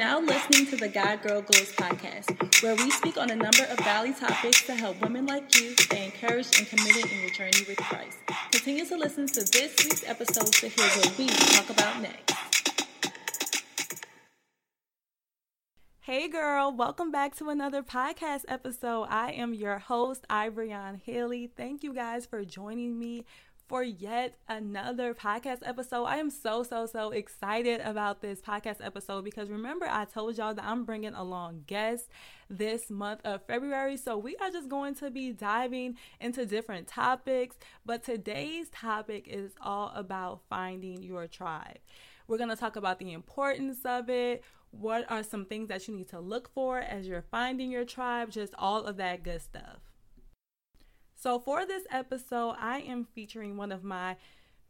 now listening to the God Girl Goals podcast, where we speak on a number of godly topics to help women like you stay encouraged and committed in your journey with Christ. Continue to listen to this week's episode to hear what we talk about next. Hey girl, welcome back to another podcast episode. I am your host, Ivriyon Haley. Thank you guys for joining me for yet another podcast episode. I am so, so, so excited about this podcast episode because remember, I told y'all that I'm bringing along guests this month of February. So we are just going to be diving into different topics. But today's topic is all about finding your tribe. We're going to talk about the importance of it. What are some things that you need to look for as you're finding your tribe? Just all of that good stuff. So, for this episode, I am featuring one of my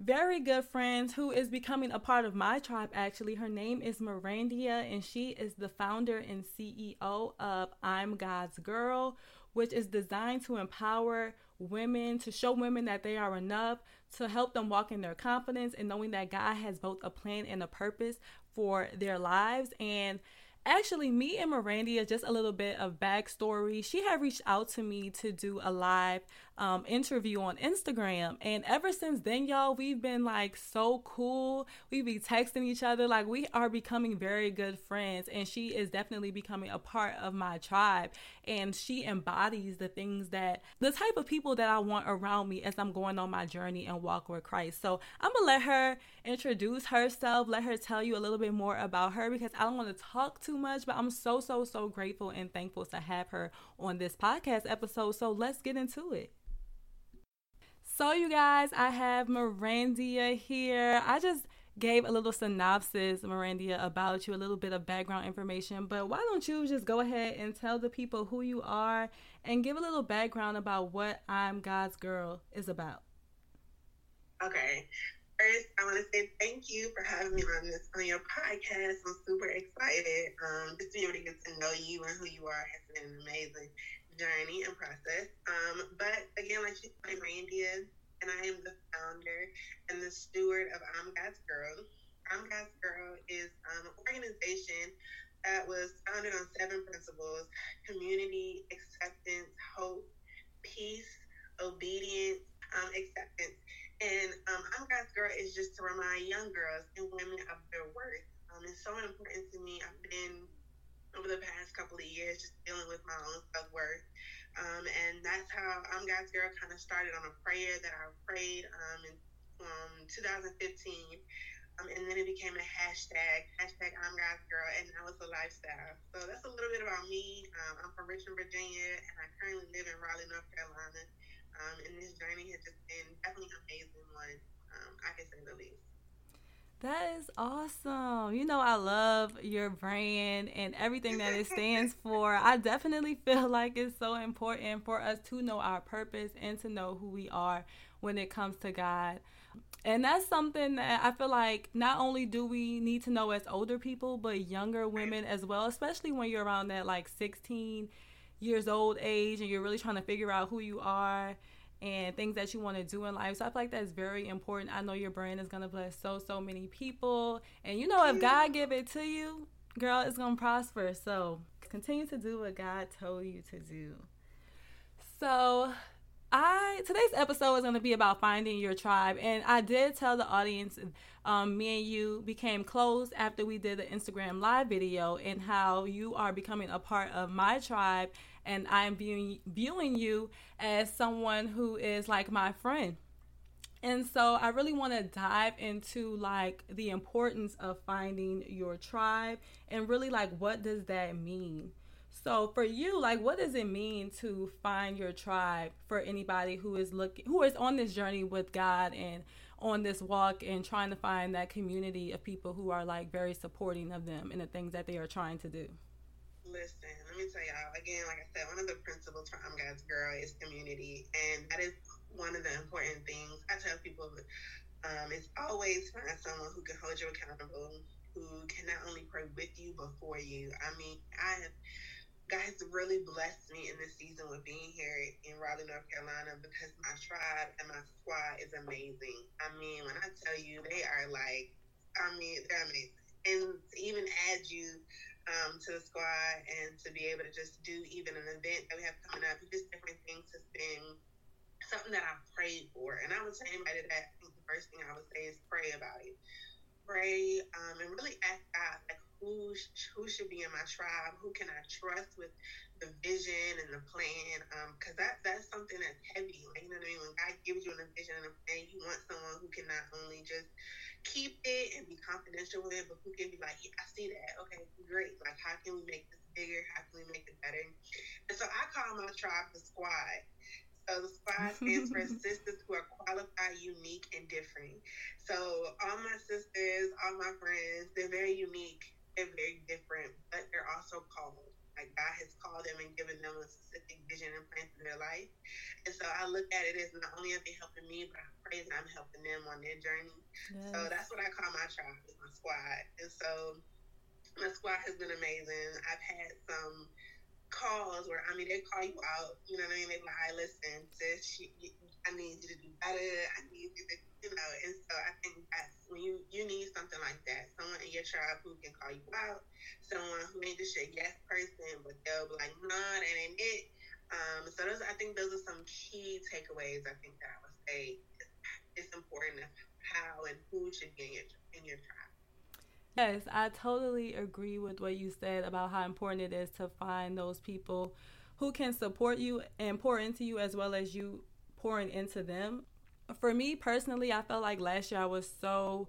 very good friends who is becoming a part of my tribe actually. Her name is Mirandia, and she is the founder and CEO of I'm God's Girl, which is designed to empower women, to show women that they are enough, to help them walk in their confidence and knowing that God has both a plan and a purpose for their lives. And Actually, me and Mirandia, just a little bit of backstory. She had reached out to me to do a live um, interview on Instagram. And ever since then, y'all, we've been like so cool. We be texting each other. Like we are becoming very good friends. And she is definitely becoming a part of my tribe. And she embodies the things that the type of people that I want around me as I'm going on my journey and walk with Christ. So I'm gonna let her introduce herself, let her tell you a little bit more about her because I don't want to talk too much, but I'm so, so, so grateful and thankful to have her on this podcast episode. So let's get into it. So, you guys, I have Mirandia here. I just gave a little synopsis, Mirandia, about you, a little bit of background information. But why don't you just go ahead and tell the people who you are and give a little background about what I'm God's Girl is about? Okay. First, I want to say thank you for having me on this on your podcast. I'm super excited. Um, just to be able to get to know you and who you are has been amazing journey and process. Um, but again, like she's Mirandia, and I am the founder and the steward of I'm God's Girl. I'm God's Girl is um, an organization that was founded on seven principles community, acceptance, hope, peace, obedience, um, acceptance. And um, I'm God's Girl is just to remind young girls and women of their worth. Um, it's so important to me. I've been over the past couple of years just dealing with my own self worth. Um, and that's how I'm God's Girl kind of started on a prayer that I prayed um, in um, 2015. Um, and then it became a hashtag, hashtag I'm God's Girl, and now it's a lifestyle. So that's a little bit about me. Um, I'm from Richmond, Virginia, and I currently live in Raleigh, North Carolina. Um, and this journey has just been definitely an amazing one, I can say the least. That is awesome. You know, I love your brand and everything that it stands for. I definitely feel like it's so important for us to know our purpose and to know who we are when it comes to God. And that's something that I feel like not only do we need to know as older people, but younger women as well, especially when you're around that like 16 years old age and you're really trying to figure out who you are and things that you want to do in life. So I feel like that's very important. I know your brand is gonna bless so so many people, and you know if God give it to you, girl, it's gonna prosper. So continue to do what God told you to do. So I today's episode is going to be about finding your tribe, and I did tell the audience, um, me and you became close after we did the Instagram live video, and how you are becoming a part of my tribe, and I am viewing viewing you as someone who is like my friend. And so I really want to dive into like the importance of finding your tribe and really like what does that mean? So for you, like what does it mean to find your tribe for anybody who is looking who is on this journey with God and on this walk and trying to find that community of people who are like very supporting of them and the things that they are trying to do? Listen, let me tell y'all again, like I said, one of the principles for I'm God's Girl is community. And that is one of the important things I tell people um, is always find someone who can hold you accountable, who can not only pray with you, but for you. I mean, I have God has really blessed me in this season with being here in Raleigh, North Carolina, because my tribe and my squad is amazing. I mean, when I tell you, they are like, I mean, they're amazing. And to even add you um, to the squad and to be able to just do even an event that we have coming up, just different things has been something that I've prayed for. And I would say anybody that, I the first thing I would say is pray about it. Pray um, and really ask God, like, who, who should be in my tribe? Who can I trust with the vision and the plan? Because um, that that's something that's heavy. Like, you know what I mean? When God gives you a vision and a plan, you want someone who can not only just keep it and be confidential with it, but who can be like, yeah, I see that. Okay, great. Like, how can we make this bigger? How can we make it better? And so I call my tribe the squad. So the squad stands for sisters who are qualified, unique, and different. So all my sisters, all my friends, they're very unique and very different, but they're also called. Like God has called them and given them a specific vision and plan for their life. And so I look at it as not only are they helping me, but I pray that I'm helping them on their journey. Yes. So that's what I call my tribe, my squad. And so my squad has been amazing. I've had some calls where I mean they call you out, you know what I mean? They're like, "I listen, sis, I need you to do better. I need you to, you know." And so I think that's when you you need something like that, someone in your tribe who can call you out, someone who ain't just your yes person, but they'll be like, "Nah, that ain't it." Um, so those, I think those are some key takeaways. I think that I would say it's important how and who should be in your in your tribe. Yes, I totally agree with what you said about how important it is to find those people who can support you and pour into you as well as you pouring into them. For me personally, I felt like last year I was so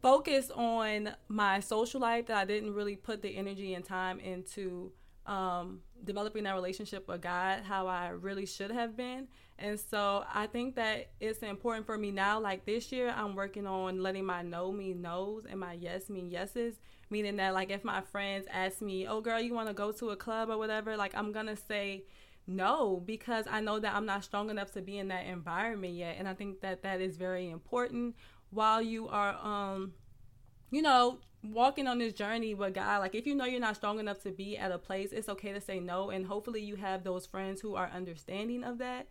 focused on my social life that I didn't really put the energy and time into um, developing that relationship with God how I really should have been. And so I think that it's important for me now. Like this year, I'm working on letting my no mean no's and my yes mean yeses. Meaning that, like, if my friends ask me, oh, girl, you want to go to a club or whatever, like, I'm going to say no because I know that I'm not strong enough to be in that environment yet. And I think that that is very important while you are, um, you know, walking on this journey with God, like if you know you're not strong enough to be at a place, it's okay to say no. And hopefully you have those friends who are understanding of that,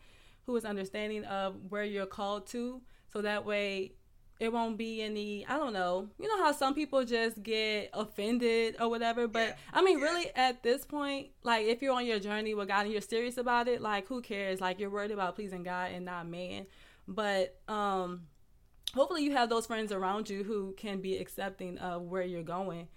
who is understanding of where you're called to. So that way it won't be any, I don't know, you know how some people just get offended or whatever. But yeah. I mean, yeah. really at this point, like if you're on your journey with God and you're serious about it, like who cares? Like you're worried about pleasing God and not man. But, um, hopefully you have those friends around you who can be accepting of where you're going.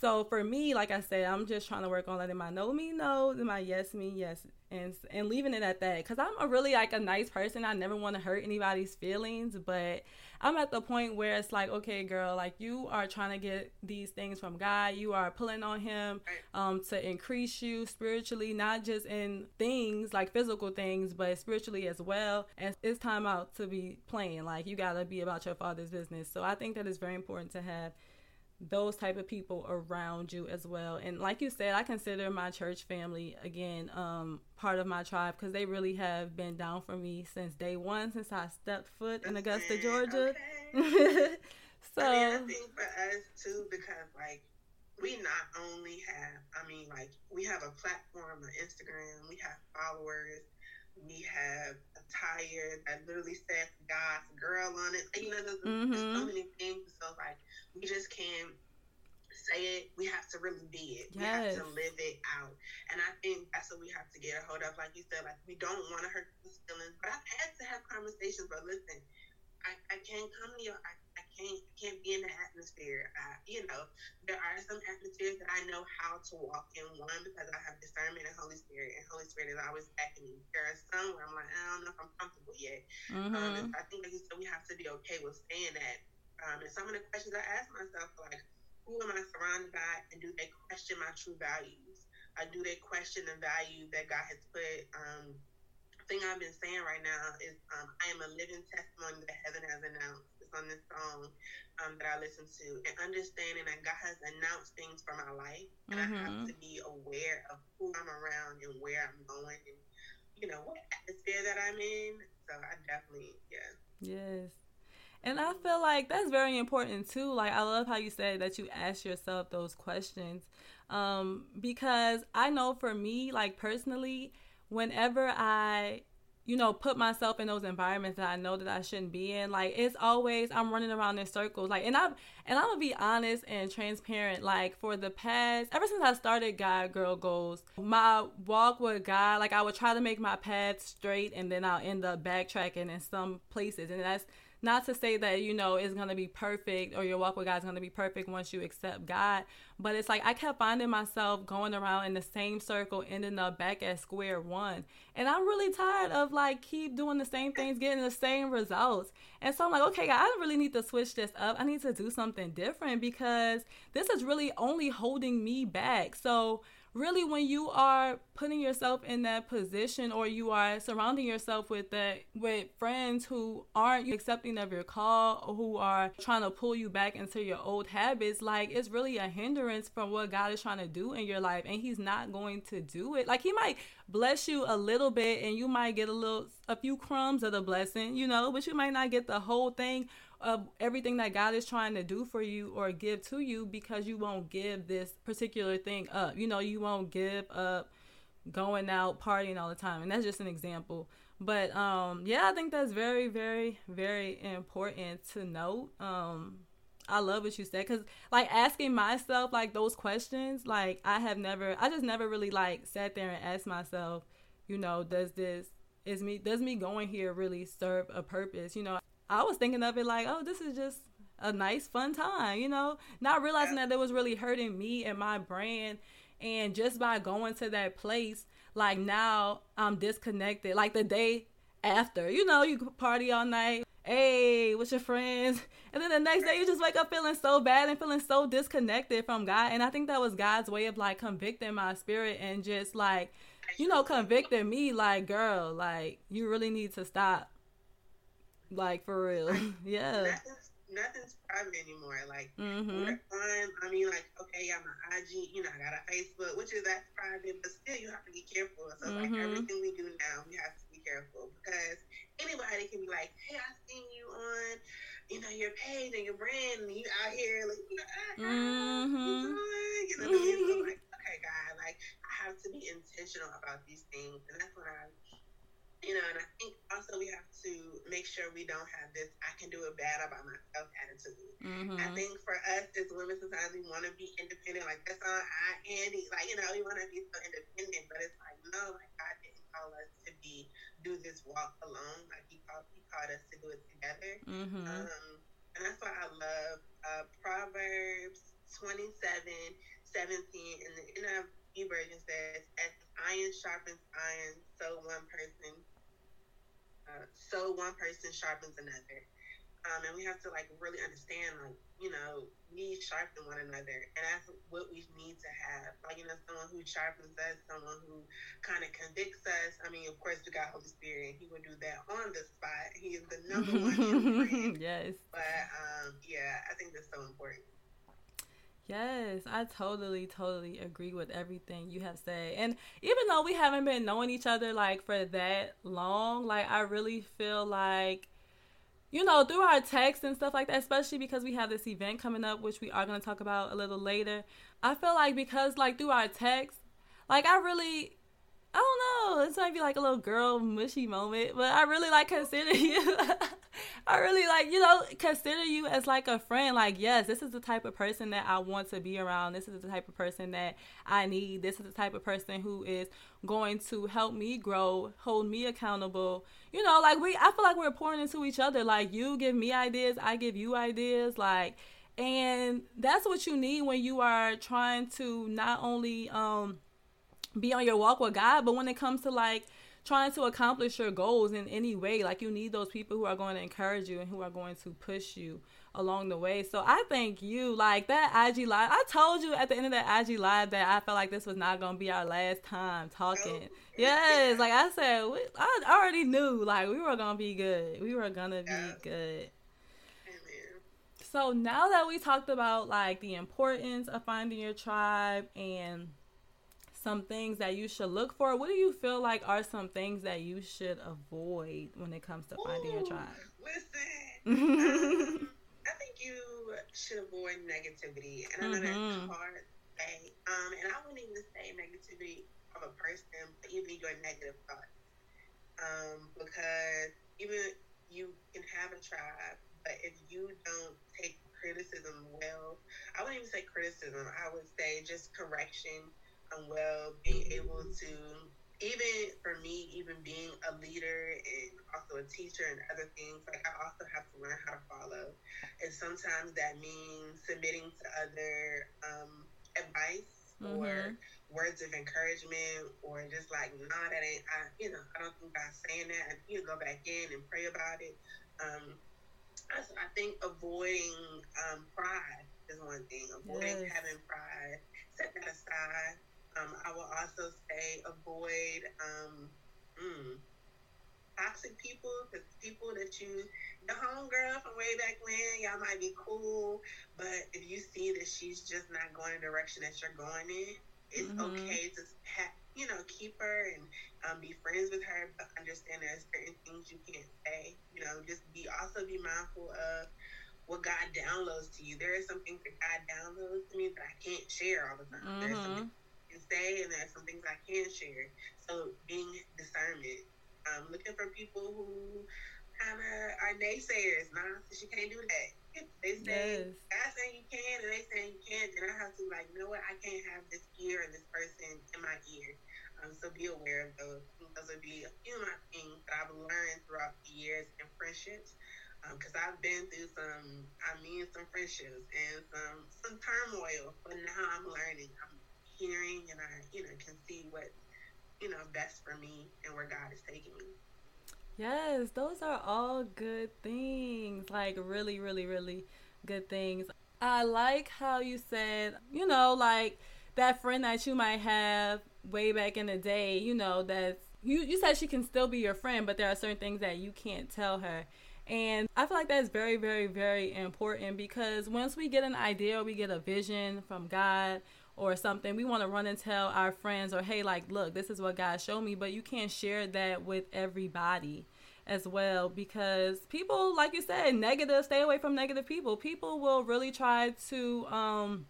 So for me, like I said, I'm just trying to work on letting my no me no and my yes me yes and and leaving it at that because I'm a really like a nice person. I never want to hurt anybody's feelings, but I'm at the point where it's like, okay, girl, like you are trying to get these things from God. You are pulling on Him um, to increase you spiritually, not just in things like physical things, but spiritually as well. And it's time out to be playing. Like you gotta be about your Father's business. So I think that it's very important to have those type of people around you as well. And like you said i consider my church family again um, part of my tribe because they really have been down for me since day one since i stepped foot in augusta georgia. Okay. so I, mean, I think for us too because like we not only have i mean like we have a platform on instagram we have followers we have a tire that literally says God's girl on it. You know, there's, mm-hmm. there's so many things. So like, we just can't say it. We have to really be it. Yes. We have to live it out. And I think that's what we have to get a hold of. Like you said, like we don't want to hurt people's feelings, but I've had to have conversations. But listen, I, I can't come to your. I, I can't can't be in the atmosphere. I, you know, there are some atmospheres that I know how to walk in. One because I have discernment and Holy Spirit, and Holy Spirit is always backing me. There are some where I'm like, I don't know if I'm comfortable yet. Mm-hmm. Um, so I think like you said, we have to be okay with saying that um, and some of the questions I ask myself, like, who am I surrounded by, and do they question my true values? Or do they question the value that God has put? Um, thing I've been saying right now is um, I am a living testimony that heaven has announced. On this song um, that I listen to, and understanding that God has announced things for my life, and mm-hmm. I have mm-hmm. to be aware of who I'm around and where I'm going, and you know what atmosphere that I'm in. So I definitely, yeah. Yes. And I feel like that's very important too. Like I love how you said that you ask yourself those questions. Um, because I know for me, like personally, whenever I you know, put myself in those environments that I know that I shouldn't be in. Like it's always I'm running around in circles. Like and I'm and I'm gonna be honest and transparent. Like for the past ever since I started God Girl Goals, my walk with God, like I would try to make my path straight and then I'll end up backtracking in some places. And that's not to say that, you know, it's going to be perfect or your walk with God is going to be perfect once you accept God. But it's like I kept finding myself going around in the same circle, ending up back at square one. And I'm really tired of like keep doing the same things, getting the same results. And so I'm like, okay, God, I really need to switch this up. I need to do something different because this is really only holding me back. So really when you are putting yourself in that position or you are surrounding yourself with that with friends who aren't accepting of your call or who are trying to pull you back into your old habits like it's really a hindrance from what God is trying to do in your life and he's not going to do it. Like he might bless you a little bit and you might get a little a few crumbs of the blessing you know but you might not get the whole thing of everything that God is trying to do for you or give to you because you won't give this particular thing up. You know, you won't give up going out partying all the time. And that's just an example. But um yeah, I think that's very very very important to note. Um I love what you said cuz like asking myself like those questions, like I have never I just never really like sat there and asked myself, you know, does this is me does me going here really serve a purpose? You know, I was thinking of it like, oh, this is just a nice, fun time, you know, not realizing that it was really hurting me and my brand. And just by going to that place, like now I'm disconnected. Like the day after, you know, you party all night, hey, with your friends. And then the next day you just wake up feeling so bad and feeling so disconnected from God. And I think that was God's way of like convicting my spirit and just like, you know, convicting me like, girl, like you really need to stop like for real. yeah. Nothing's, nothing's private anymore. Like mm-hmm. on, I mean, like okay, I'm an IG. You know, I got a Facebook, which is that private, but still, you have to be careful. So mm-hmm. like everything we do now, we have to be careful because anybody can be like, "Hey, I seen you on." You know your page and your brand, and you out here like, you know, ah, mm-hmm. you know, mm-hmm. like, okay, God, like I have to be intentional about these things, and that's what I you know, and I think also we have to make sure we don't have this I can do it bad about myself attitude. Mm-hmm. I think for us as women, sometimes we want to be independent, like that's all I and like you know, we want to be so independent, but it's like no, like God didn't call us to be do this walk alone. Like He called He called us to do it together. Mm-hmm. Um, and that's why I love uh, Proverbs 27, 17, and the NIV version says, "As iron sharpens iron, so one person uh, so one person sharpens another. Um, and we have to like really understand, like, you know, we sharpen one another, and that's what we need to have. Like, you know, someone who sharpens us, someone who kind of convicts us. I mean, of course, we got Holy Spirit; He would do that on the spot. He is the number one yes. But um, yeah, I think that's so important. Yes, I totally, totally agree with everything you have said. And even though we haven't been knowing each other like for that long, like I really feel like, you know, through our texts and stuff like that, especially because we have this event coming up, which we are going to talk about a little later. I feel like because like through our texts, like I really I don't know. This might be like a little girl mushy moment, but I really like consider you. I really like, you know, consider you as like a friend. Like, yes, this is the type of person that I want to be around. This is the type of person that I need. This is the type of person who is going to help me grow, hold me accountable. You know, like we, I feel like we're pouring into each other. Like, you give me ideas, I give you ideas. Like, and that's what you need when you are trying to not only, um, be on your walk with God, but when it comes to like trying to accomplish your goals in any way, like you need those people who are going to encourage you and who are going to push you along the way. So I thank you. Like that IG live, I told you at the end of that IG live that I felt like this was not going to be our last time talking. Yes, like I said, we, I already knew like we were going to be good. We were going to be good. So now that we talked about like the importance of finding your tribe and some things that you should look for. What do you feel like are some things that you should avoid when it comes to finding Ooh, your tribe? Listen, um, I think you should avoid negativity, and I know mm-hmm. that's hard to say. Um, and I wouldn't even say negativity of a person, but even your negative thoughts. um, because even you can have a tribe, but if you don't take criticism well, I wouldn't even say criticism. I would say just correction. Well, being able to even for me, even being a leader and also a teacher and other things, like I also have to learn how to follow. And sometimes that means submitting to other um, advice mm-hmm. or words of encouragement or just like, nah, that ain't, I, you know, I don't think God's saying that. And you go back in and pray about it. Um, I, I think avoiding um, pride is one thing. Avoiding yes. having pride, set that aside. Um, I will also say avoid um, mm, toxic people because people that you, the homegirl from way back when, y'all might be cool, but if you see that she's just not going the direction that you're going in, it's mm-hmm. okay to ha- you know keep her and um, be friends with her, but understand there's certain things you can't say. You know, just be also be mindful of what God downloads to you. There are some things that God downloads to me that I can't share all the time. Mm-hmm. There's some can say, and there's some things I can share. So being discernment, um, looking for people who kind of are naysayers. Nah, she can't do that. They say yes. God saying you can, and they say you can't. Then I have to like, you know what? I can't have this ear and this person in my ear. Um, so be aware of those. Those would be a few of my things that I've learned throughout the years and friendships. Because um, I've been through some, I mean, some friendships and some some turmoil, but now I'm learning. I'm hearing and I, you know, can see what, you know, best for me and where God is taking me. Yes, those are all good things. Like really, really, really good things. I like how you said, you know, like that friend that you might have way back in the day, you know, that's you you said she can still be your friend, but there are certain things that you can't tell her. And I feel like that's very, very, very important because once we get an idea, we get a vision from God, or something, we want to run and tell our friends or hey, like, look, this is what God showed me, but you can't share that with everybody as well because people, like you said, negative, stay away from negative people. People will really try to um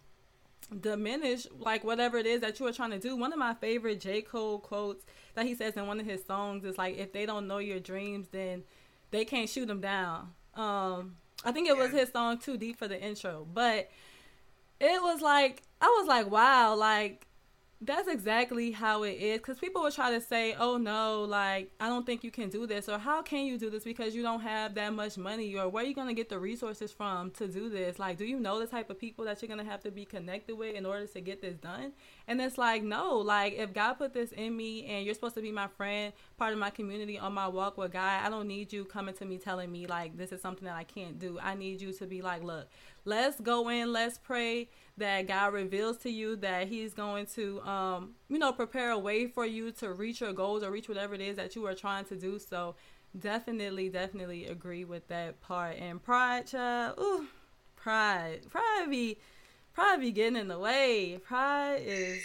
diminish like whatever it is that you are trying to do. One of my favorite J. Cole quotes that he says in one of his songs is like if they don't know your dreams then they can't shoot them down. Um I think it was his song Too Deep for the intro. But it was like I was like, wow, like that's exactly how it is. Because people will try to say oh no like i don't think you can do this or how can you do this because you don't have that much money or where are you going to get the resources from to do this? Like do you know the type of people that you're going to have to be connected with in order to get this done? And it's like no like if god put this in me and you're supposed to be my friend part of my community on my walk with god i don't need you coming to me telling me like this is something that i can't do. I need you to be like look let's go in let's pray that God reveals to you that He's going to, um, you know, prepare a way for you to reach your goals or reach whatever it is that you are trying to do. So, definitely, definitely agree with that part. And pride, child, ooh, pride, pride be, pride be getting in the way. Pride is,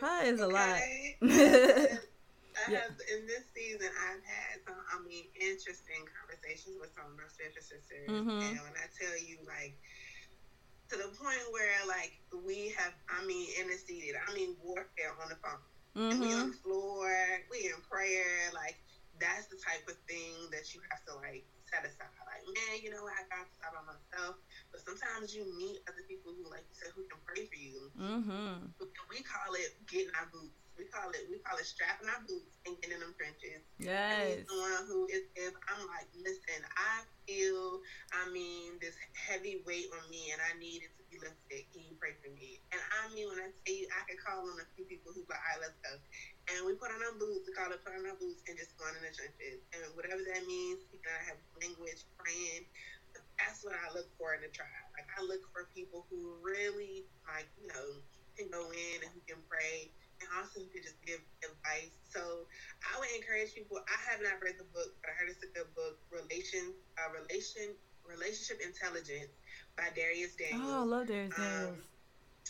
pride is a lot. I have in this season I've had some I mean interesting conversations with some of my spiritual sisters mm-hmm. and when I tell you like to the point where like we have I mean interceded, I mean warfare on the phone. Mm-hmm. And we on the floor, we in prayer, like that's the type of thing that you have to like set aside. Like, man, you know what, I got to stop by myself. But sometimes you meet other people who, like you said, who can pray for you. Mm-hmm. We call it getting our boots we call it we call it strapping our boots and getting in them trenches. Yes. Someone who is if I'm like, listen, I feel I mean this heavy weight on me and I need it to be lifted. Can you pray for me? And I mean when I tell you I can call on a few people who like, all right, let's go. And we put on our boots, we call it put on our boots and just going in the trenches. And whatever that means, we I have language, praying. That's what I look for in the tribe. Like I look for people who really like, you know, can go in and who can pray also could just give advice. So I would encourage people. I have not read the book, but I heard it's a good book. Relation, uh, relation, relationship intelligence by Dharius Daniels. Oh, I love Dharius um,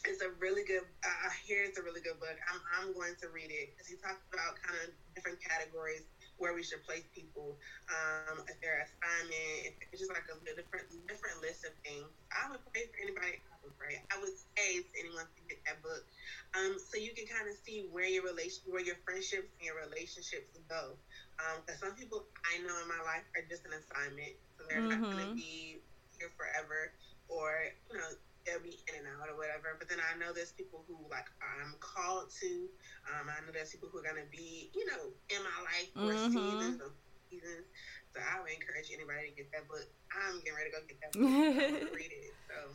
It's a really good. Uh, I hear it's a really good book. I'm I'm going to read it because he talks about kind of different categories where we should place people, um, if their assignment, if it's just like a different different list of things. I would pray for anybody. I would. I would say to anyone to get that book, um, so you can kind of see where your relation, where your friendships and your relationships go. Because um, some people I know in my life are just an assignment, so they're mm-hmm. not going to be here forever, or you know they'll be in and out or whatever. But then I know there's people who like I'm called to. Um, I know there's people who are gonna be, you know, in my life for mm-hmm. seasons of seasons. So I would encourage anybody to get that book. I'm getting ready to go get that book. read it. So.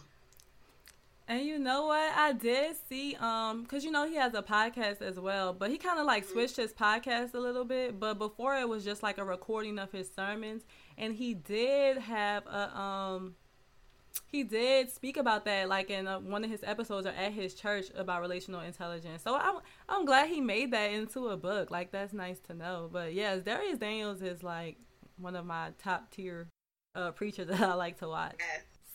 And you know what? I did see, um, cause you know he has a podcast as well, but he kind of like mm-hmm. switched his podcast a little bit. But before it was just like a recording of his sermons, and he did have a um he did speak about that like in a, one of his episodes or at his church about relational intelligence so i'm, I'm glad he made that into a book like that's nice to know but yes Dharius daniels is like one of my top tier uh, preachers that i like to watch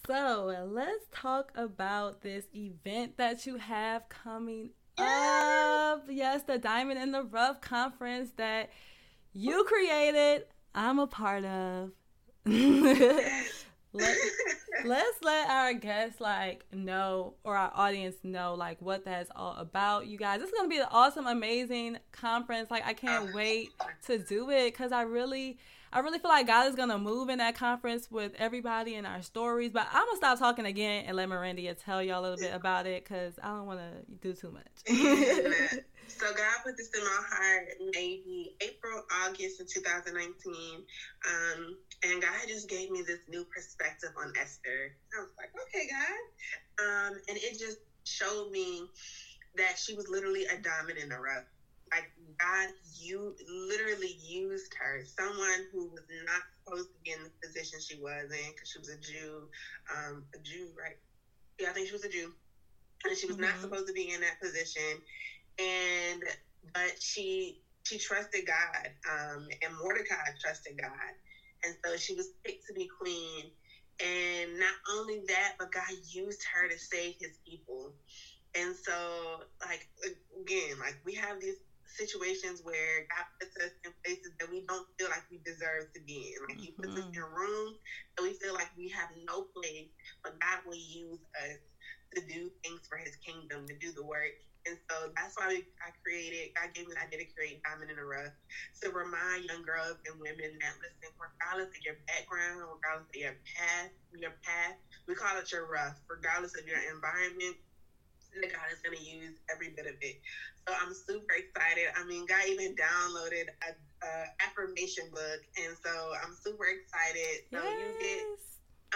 so let's talk about this event that you have coming up. Yes the diamond in the rough conference that you created i'm a part of. Let, let's let our guests like know or our audience know like what that's all about. You guys this is gonna be an awesome amazing conference. Like i can't uh-huh. wait to do it because i really i really feel like god is gonna move in that conference with everybody in our stories but i'm gonna stop talking again and let mirandia tell y'all a little bit about it because i don't want to do too much So God put this in my heart maybe April, August of 2019. Um, and God just gave me this new perspective on Esther. I was like, okay, God. Um, and it just showed me that she was literally a diamond in the rough. Like God, you literally used her, someone who was not supposed to be in the position she was in because she was a Jew, um, a Jew, right? Yeah, I think she was a Jew, and she was mm-hmm. not supposed to be in that position and but she she trusted God, um, and Mordecai trusted God, and so she was picked to be queen. And not only that, but God used her to save His people. And so, like again, like we have these situations where God puts us in places that we don't feel like we deserve to be in. Like He puts mm-hmm. us in rooms that we feel like we have no place, but God will use us to do things for His kingdom, to do the work. And so that's why I created, God gave me the idea to create Diamond in the Rough to remind young girls and women that listen, regardless of your background, regardless of your past, your path, we call it your rough, regardless of your environment, that God is going to use every bit of it. So I'm super excited. I mean, God even downloaded a, a affirmation book, and so I'm super excited. So yes. you get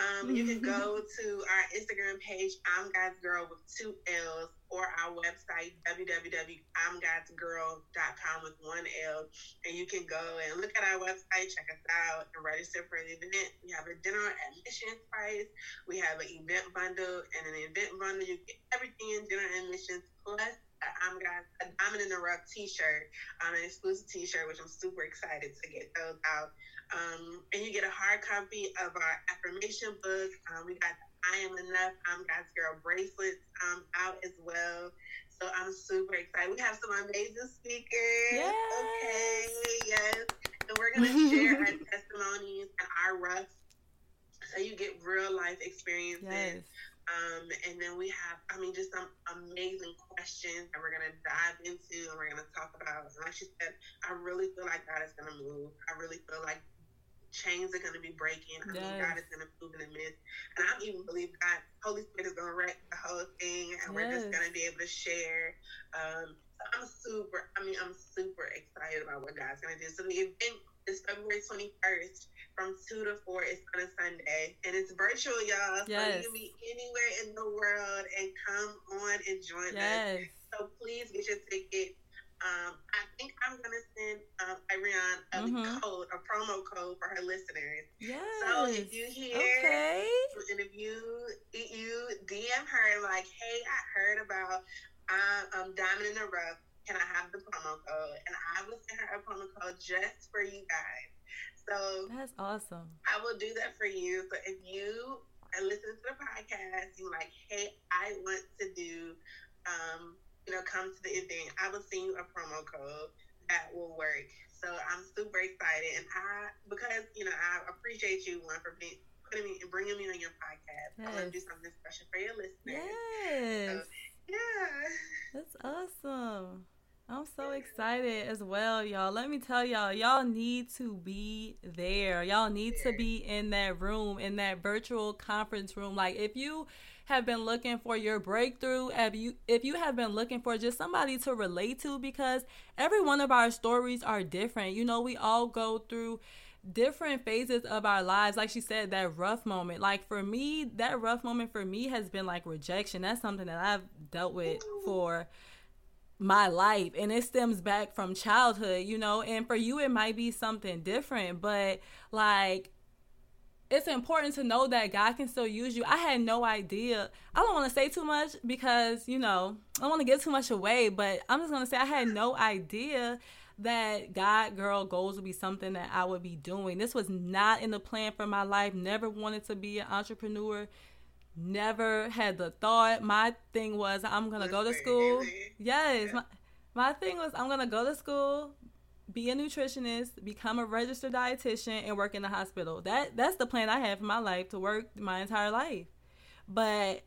um, you can go to our Instagram page, I'm God's Girl with two L's, or our website, www.imgodsgirl.com with one L. And you can go and look at our website, check us out, and register for an event. We have a general admission price, we have an event bundle, and an event bundle. You get everything in general admissions plus I'm got a diamond in the rough T-shirt, um, an exclusive T-shirt, which I'm super excited to get those out. Um, and you get a hard copy of our affirmation book. Um, we got I Am Enough, I'm God's Girl bracelets um, out as well. So I'm super excited. We have some amazing speakers. Yes. Okay, yes. And we're going to share our testimonies and our rough so you get real life experiences. Yes. Um, and then we have, I mean, just some amazing questions that we're going to dive into and we're going to talk about. And like she said, I really feel like God is going to move. I really feel like chains are going to be breaking. I yes. mean, God is going to move in the midst. And I even believe God, Holy Spirit is going to wreck the whole thing, and yes. we're just going to be able to share. Um, I'm super, I mean, I'm super excited about what God's going to do. So the event is February 21st from 2 to 4. It's on a Sunday, and it's virtual, y'all. Yes. So you can be anywhere in the world and come on and join yes. us. So please get your ticket. Um, I think I'm gonna send um, Ivriyon a mm-hmm. code, a promo code for her listeners. Yes. So if you hear, okay. and if you you DM her like, hey, I heard about uh, um, Diamond in the Rough. Can I have the promo code? And I will send her a promo code just for you guys. So that's awesome. I will do that for you. So if you listen to the podcast, you're like, hey, I want to do um, you know, come to the event, I will send you a promo code that will work. So I'm super excited, and I because you know I appreciate you one for being putting me and bringing me on your podcast. Yes. I want to do something special for your listeners. Yes. So, yeah. That's awesome. I'm so excited as well, y'all. Let me tell y'all, y'all need to be there. Y'all need to be in that room, in that virtual conference room. Like if you have been looking for your breakthrough, if you if you have been looking for just somebody to relate to because every one of our stories are different. You know, we all go through different phases of our lives. Like she said that rough moment. Like for me that rough moment for me has been like rejection. That's something that i've dealt with for my life and it stems back from childhood, you know, and for you it might be something different, but like it's important to know that God can still use you. I had no idea. I don't want to say too much because, you know, I don't want to give too much away, but I'm just going to say I had no idea that God girl goals would be something that I would be doing. This was not in the plan for my life. Never wanted to be an entrepreneur never had the thought. My thing was I'm gonna go to school. Yes, my, my thing was I'm gonna go to school, be a nutritionist, become a registered dietitian, and work in the hospital. That that's the plan I had for my life to work my entire life. But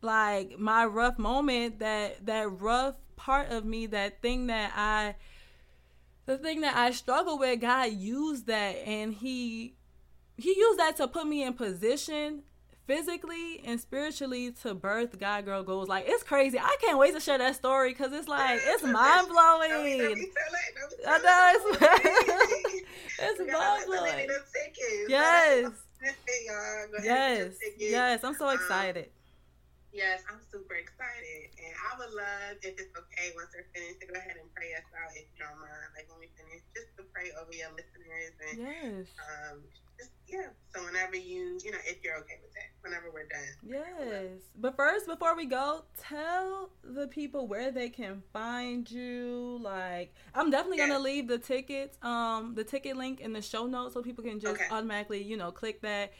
like my rough moment, that that rough part of me, that thing that I the thing that I struggle with, God used that and he he used that to put me in position physically and spiritually to birth God Girl Goals. Like it's crazy. I can't wait to share that story because it's like it's mind blowing. I know it's, it's mind blowing. Yes. Yes. Yes. I'm so um, excited. Yes, I'm super excited, and I would love if it's okay once they're finished to go ahead and pray us out if you don't mind. Like when we finish, just to pray over your listeners and yes. um, yeah. So whenever you, you know, if you're okay with that, whenever we're done. Yes. But first, before we go, tell the people where they can find you. Like, I'm definitely yes. gonna leave the tickets, um, the ticket link in the show notes so people can just okay. automatically, you know, click that.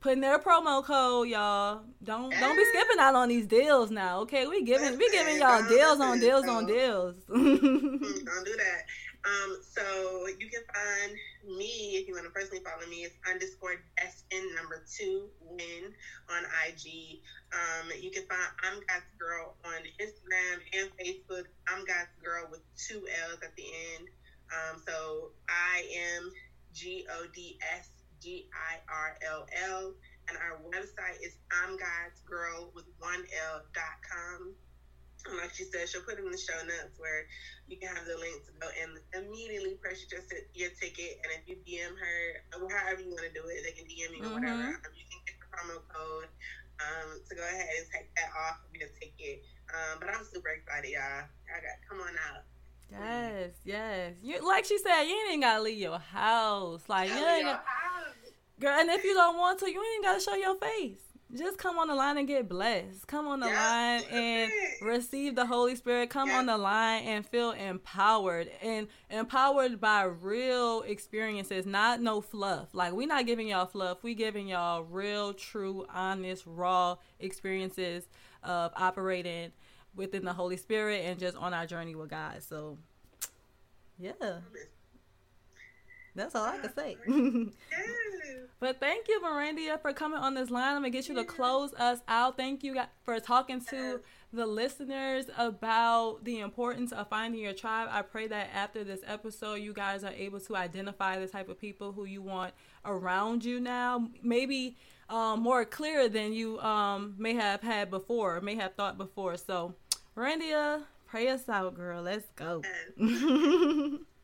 Put in their promo code, y'all. Don't don't be skipping out on these deals now. Okay, we giving we giving y'all deals on deals on deals. don't do that. Um, so you can find me if you want to personally follow me. It's underscore Destin number two win on IG. Um, you can find I'm God's Girl on Instagram and Facebook. I'm God's Girl with two L's at the end. Um, so I am G O D S G I R L L, and our website is I'm God's Girl with one L dot com. And like she said, she'll put it in the show notes where you can have the link to go and immediately purchase your, your ticket. And if you DM her, or however you want to do it, they can DM you mm-hmm. or whatever. Um, you can get the promo code um, to go ahead and take that off of your ticket. Um, but I'm super excited, y'all. I got come on out. Yes, yes. You like she said, you ain't even gotta leave your house. Like you ain't got, girl, and if you don't want to, you ain't gotta show your face just come on the line and get blessed. Come on the line and receive the Holy Spirit. Come on the line and feel empowered and empowered by real experiences, not no fluff. Like we not giving y'all fluff. We giving y'all real, true, honest, raw experiences of operating within the Holy Spirit and just on our journey with God. So, yeah. That's all I can say. but thank you, Mirandia, for coming on this line. I'm gonna get you to close us out. Thank you for talking to the listeners about the importance of finding your tribe. I pray that after this episode, you guys are able to identify the type of people who you want around you now. Maybe um, more clear than you um, may have had before, may have thought before. So, Mirandia, pray us out, girl. Let's go.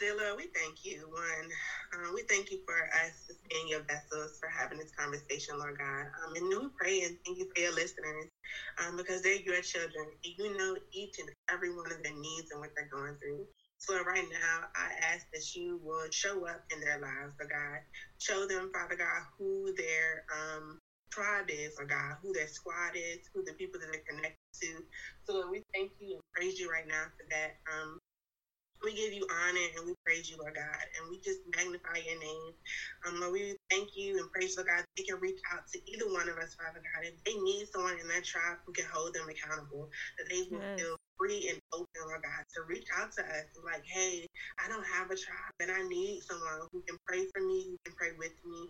Lord, we thank you. One, um, we thank you for us being your vessels, for having this conversation, Lord God. Um, and we pray and thank you for your listeners um, because they're your children. And you know each and every one of their needs and what they're going through. So right now, I ask that you would show up in their lives, Lord God. Show them, Father God, who their um, tribe is, Lord God, who their squad is, who the people that they're connected to. So Lord, we thank you and praise you right now for that. Um, we give you honor and we praise you, Lord God, and we just magnify your name. Um, Lord, we thank you and praise the God. They can reach out to either one of us, Father God. If they need someone in that tribe who can hold them accountable, that they will yes. feel free and open, Lord God, to reach out to us like, hey, I don't have a tribe, but I need someone who can pray for me, who can pray with me.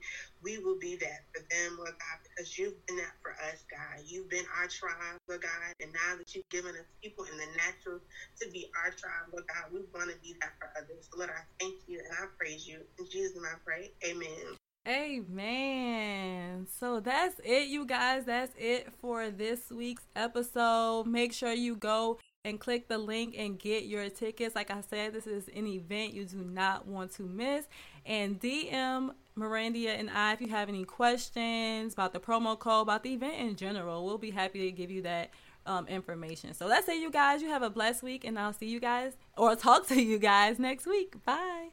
We will be that for them, Lord God, because you've been that for us, God. You've been our tribe, Lord God, and now that you've given us people in the natural to be our tribe, Lord God, we want to be that for others. Lord, I thank you and I praise you. In Jesus' name I pray. Amen. Amen. So that's it, you guys. That's it for this week's episode. Make sure you go and click the link and get your tickets. Like I said, this is an event you do not want to miss. And DM Mirandia and I if you have any questions about the promo code, about the event in general. We'll be happy to give you that um, information. So let's say you guys, you have a blessed week, and I'll see you guys or talk to you guys next week. Bye.